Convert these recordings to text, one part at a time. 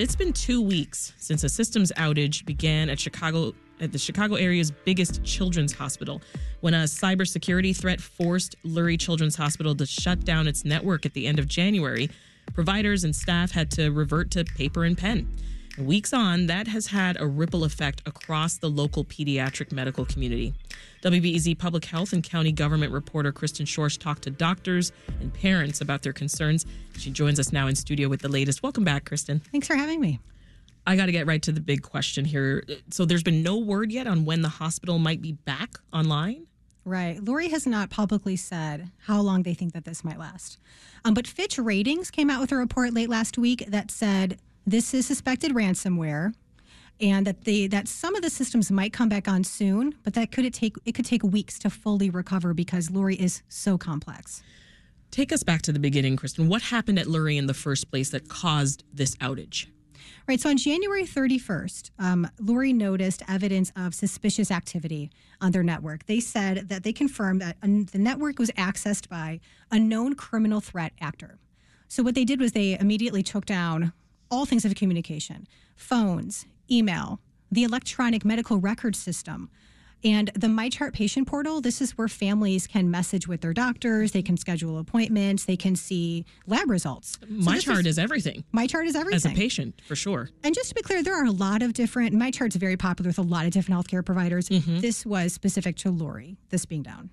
It's been two weeks since a systems outage began at Chicago at the Chicago area's biggest children's hospital when a cybersecurity threat forced Lurie Children's Hospital to shut down its network at the end of January. Providers and staff had to revert to paper and pen. Weeks on, that has had a ripple effect across the local pediatric medical community. WBEZ public health and county government reporter Kristen Schorsch talked to doctors and parents about their concerns. She joins us now in studio with the latest. Welcome back, Kristen. Thanks for having me. I got to get right to the big question here. So, there's been no word yet on when the hospital might be back online? Right. Lurie has not publicly said how long they think that this might last. Um, but Fitch Ratings came out with a report late last week that said this is suspected ransomware and that the that some of the systems might come back on soon, but that could it take it could take weeks to fully recover because Lurie is so complex. Take us back to the beginning, Kristen. What happened at Lurie in the first place that caused this outage? Right. So on January 31st, um, Lurie noticed evidence of suspicious activity on their network. They said that they confirmed that the network was accessed by a known criminal threat actor. So what they did was they immediately took down all things of communication phones, email, the electronic medical record system. And the MyChart patient portal, this is where families can message with their doctors, they can schedule appointments, they can see lab results. So MyChart is, is, everything. MyChart is everything. As a patient, for sure. And just to be clear, there are a lot of different, MyChart's very popular with a lot of different healthcare providers. Mm-hmm. This was specific to Lurie, this being down.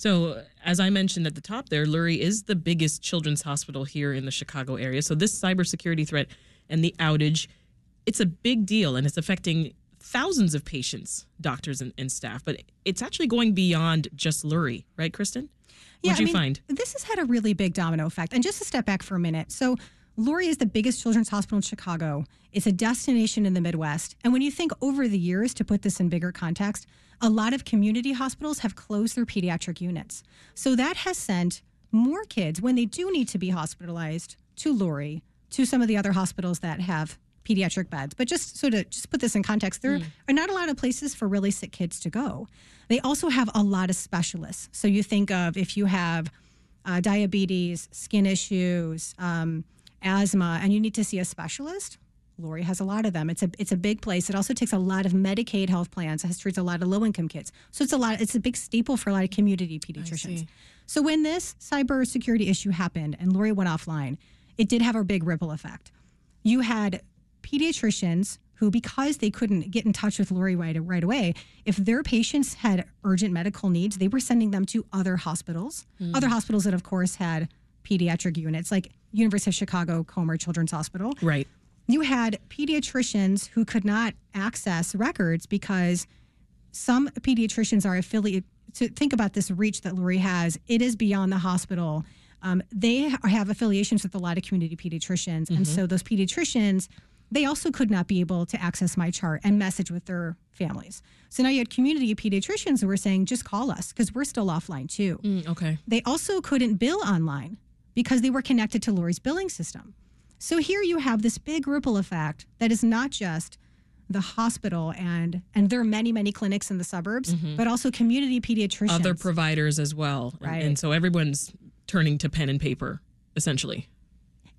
So, as I mentioned at the top there, Lurie is the biggest children's hospital here in the Chicago area. So, this cybersecurity threat and the outage, it's a big deal and it's affecting thousands of patients, doctors, and, and staff. But it's actually going beyond just Lurie, right, Kristen? Yeah, What'd you I mean, find? This has had a really big domino effect. And just to step back for a minute. So, Lurie is the biggest children's hospital in Chicago. It's a destination in the Midwest. And when you think over the years, to put this in bigger context, a lot of community hospitals have closed their pediatric units. So that has sent more kids, when they do need to be hospitalized, to Lurie, to some of the other hospitals that have pediatric beds. But just sort of just put this in context, there mm. are not a lot of places for really sick kids to go. They also have a lot of specialists. So you think of if you have uh, diabetes, skin issues, um, asthma, and you need to see a specialist. Lurie has a lot of them. It's a it's a big place. It also takes a lot of Medicaid health plans. It treats a lot of low income kids. So it's a lot. It's a big staple for a lot of community pediatricians. So when this cybersecurity issue happened and Lurie went offline, it did have a big ripple effect. You had pediatricians who, because they couldn't get in touch with Lurie right, right away, if their patients had urgent medical needs, they were sending them to other hospitals, mm. other hospitals that, of course, had pediatric units, like University of Chicago Comer Children's Hospital. Right. You had pediatricians who could not access records because some pediatricians are affiliated. To think about this reach that Lurie has, it is beyond the hospital um, they have affiliations with a lot of community pediatricians. Mm-hmm. And so those pediatricians, they also could not be able to access MyChart and message with their families. So now you had community pediatricians who were saying, just call us because we're still offline too. Mm, okay. They also couldn't bill online because they were connected to Lurie's billing system. So here you have this big ripple effect that is not just the hospital and and there are many many clinics in the suburbs mm-hmm. but also community pediatricians other providers as well right and, and so everyone's turning to pen and paper, essentially.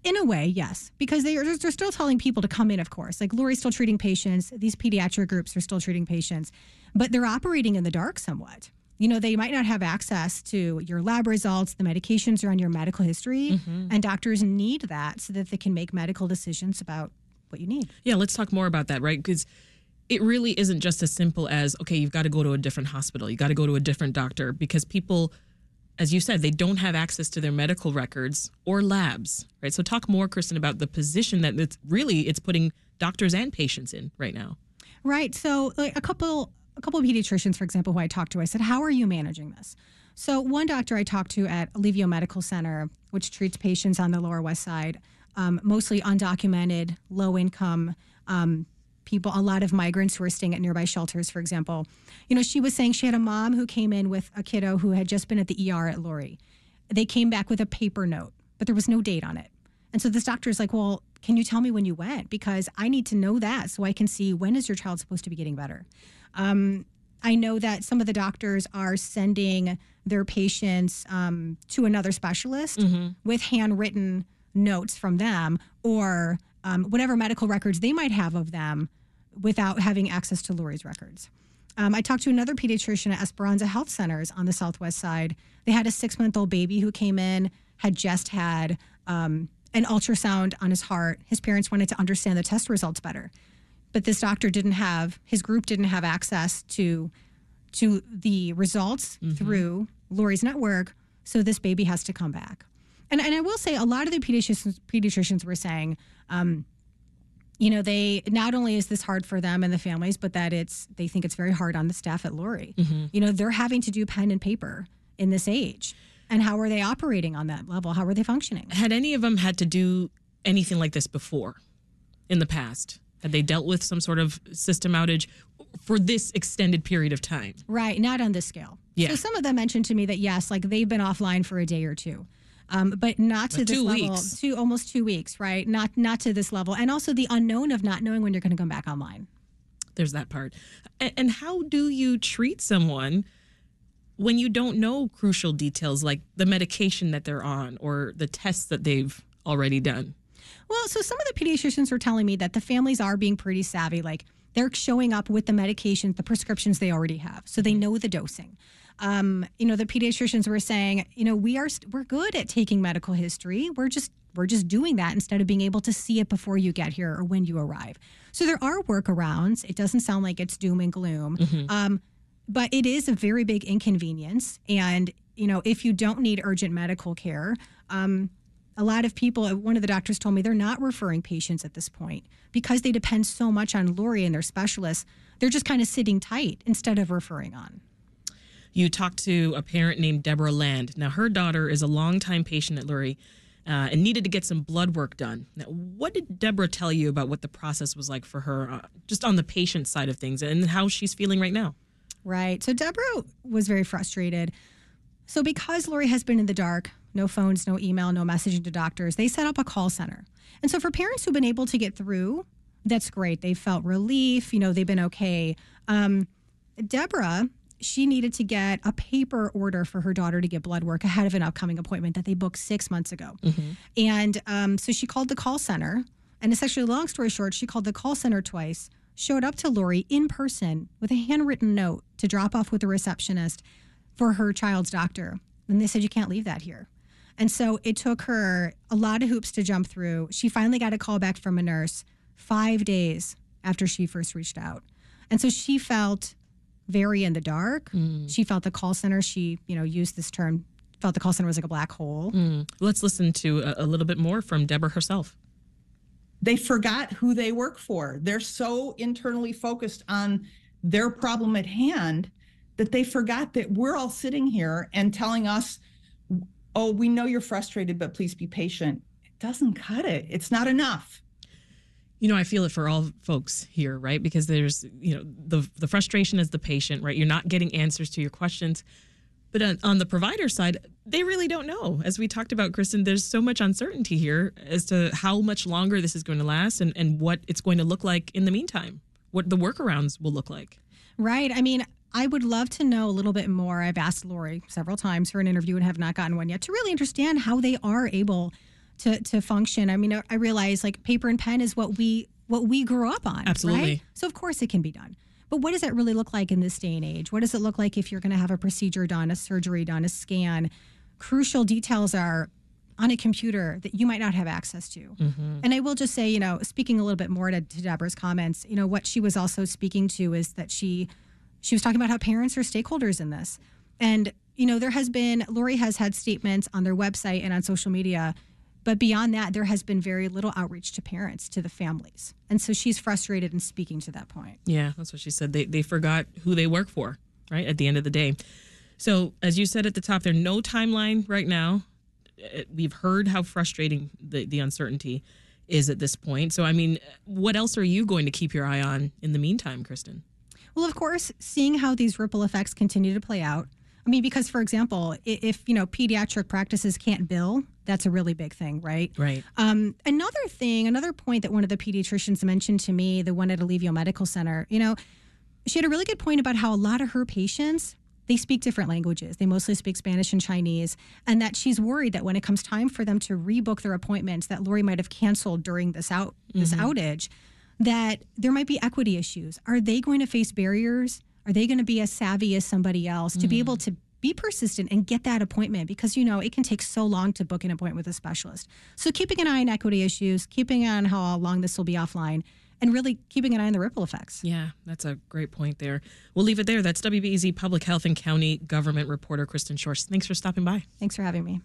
In a way, yes, because they are they're still telling people to come in. Of course, like Lurie's still treating patients. These pediatric groups are still treating patients, but they're operating in the dark somewhat. You know, they might not have access to your lab results. The medications are on your medical history, mm-hmm. and doctors need that so that they can make medical decisions about what you need. Yeah, let's talk more about that, right? Because it really isn't just as simple as okay, you've got to go to a different hospital, you got to go to a different doctor, because people as you said, they don't have access to their medical records or labs, right? So talk more, Kristen, about the position that it's really it's putting doctors and patients in right now. Right. So like a couple a couple of pediatricians, for example, who I talked to, I said, "How are you managing this?" So one doctor I talked to at Alivio Medical Center, which treats patients on the Lower West Side, um, mostly undocumented, low income. Um, people, a lot of migrants who are staying at nearby shelters, for example. You know, she was saying she had a mom who came in with a kiddo who had just been at the ER at Lurie. They came back with a paper note, but there was no date on it. And so this doctor is like, well, can you tell me when you went? Because I need to know that so I can see when is your child supposed to be getting better. Um, I know that some of the doctors are sending their patients um, to another specialist mm-hmm. with handwritten notes from them or um, whatever medical records they might have of them without having access to Lurie's records. Um, I talked to another pediatrician at Esperanza Health Centers on the Southwest side. They had a six month old baby who came in, had just had um, an ultrasound on his heart. His parents wanted to understand the test results better. But this doctor didn't have, his group didn't have access to to the results through Lurie's network. So this baby has to come back. And, and I will say, a lot of the pediatricians, pediatricians were saying, um, you know, they not only is this hard for them and the families, but that it's they think it's very hard on the staff at Lurie. You know, they're having to do pen and paper in this age. And how are they operating on that level? How are they functioning? Had any of them had to do anything like this before in the past? Had they dealt with some sort of system outage for this extended period of time? Right, not on this scale. Yeah. So some of them mentioned to me that yes, like they've been offline for a day or two, um, but not to But this two level. weeks. Two almost two weeks, right? Not not to this level, and also the unknown of not knowing when you're going to come back online. There's that part. And, and how do you treat someone when you don't know crucial details like the medication that they're on or the tests that they've already done? Well, so some of the pediatricians were telling me that the families are being pretty savvy. Like they're showing up with the medications, the prescriptions they already have, so they know the dosing. Um, you know, the pediatricians were saying, you know, we are we're good at taking medical history. We're just we're just doing that instead of being able to see it before you get here or when you arrive. So there are workarounds. It doesn't sound like it's doom and gloom. Um, but it is a very big inconvenience. And, you know, if you don't need urgent medical care, um, a lot of people, one of the doctors told me they're not referring patients at this point because they depend so much on Lurie and their specialists. They're just kind of sitting tight instead of referring on. You talked to a parent named Deborah Land. Now, her daughter is a longtime patient at Lurie uh, and needed to get some blood work done. Now, what did Deborah tell you about what the process was like for her, uh, just on the patient side of things, and how she's feeling right now? Right. So Deborah was very frustrated. So because Lurie has been in the dark, no phones, no email, no messaging to doctors, they set up a call center. And so for parents who've been able to get through, that's great. They felt relief. You know, they've been okay. Um, Deborah, she needed to get a paper order for her daughter to get blood work ahead of an upcoming appointment that they booked six months ago. And um, so she called the call center. And it's actually, long story short, she called the call center twice, showed up to Lurie in person with a handwritten note to drop off with the receptionist for her child's doctor. And they said, You can't leave that here. And so it took her a lot of hoops to jump through. She finally got a call back from a nurse five days after she first reached out. And so she felt very in the dark. Hmm. She felt the call center, she, you know, used this term, felt the call center was like a black hole. Hmm. Let's listen to a, a little bit more from Deborah herself. they forgot who they work for. They're so internally focused on their problem at hand that they forgot that we're all sitting here and telling us, oh, we know you're frustrated, but please be patient. It doesn't cut it. It's not enough. You know, I feel it for all folks here, right? Because there's, you know, the the frustration as the patient, right? You're not getting answers to your questions. But on, on the provider side, they really don't know. As we talked about, Kristen, there's so much uncertainty here as to how much longer this is going to last and, and what it's going to look like in the meantime, what the workarounds will look like. Right. I mean, I would love to know a little bit more. I've asked Lurie several times for an interview and have not gotten one yet to really understand how they are able to to function. I mean, I realize like paper and pen is what we what we grew up on. Absolutely. Right? So of course it can be done. But what does that really look like in this day and age? What does it look like if you're going to have a procedure done, a surgery done, a scan? Crucial details are on a computer that you might not have access to. Mm-hmm. And I will just say, you know, speaking a little bit more to, to Deborah's comments, you know, what she was also speaking to is that she she was talking about how parents are stakeholders in this. And, you know, there has been, Lurie has had statements on their website and on social media, but beyond that, there has been very little outreach to parents, to the families. And so she's frustrated in speaking to that point. Yeah, that's what she said. They, they forgot who they work for, right? At the end of the day. So, as you said at the top, there's no timeline right now. Uh, We've heard how frustrating the, the uncertainty is at this point. So, I mean, what else are you going to keep your eye on in the meantime, Kristen? Well, of course, seeing how these ripple effects continue to play out. I mean, because for example, if you know pediatric practices can't bill, that's a really big thing, right? Right. Um, another thing, another point that one of the pediatricians mentioned to me, the one at Alivio Medical Center, you know, she had a really good point about how a lot of her patients they speak different languages. They mostly speak Spanish and Chinese, and that she's worried that when it comes time for them to rebook their appointments that Lurie might have canceled during this out this outage, that there might be equity issues. Are they going to face barriers? Are they going to be as savvy as somebody else to be mm-hmm. able to be persistent and get that appointment because you know it can take so long to book an appointment with a specialist. So keeping an eye on equity issues, keeping on how long this will be offline, and really keeping an eye on the ripple effects. Yeah, that's a great point there. We'll leave it there. That's WBEZ Public Health and County Government reporter Kristen Schorsch. Thanks for stopping by. Thanks for having me.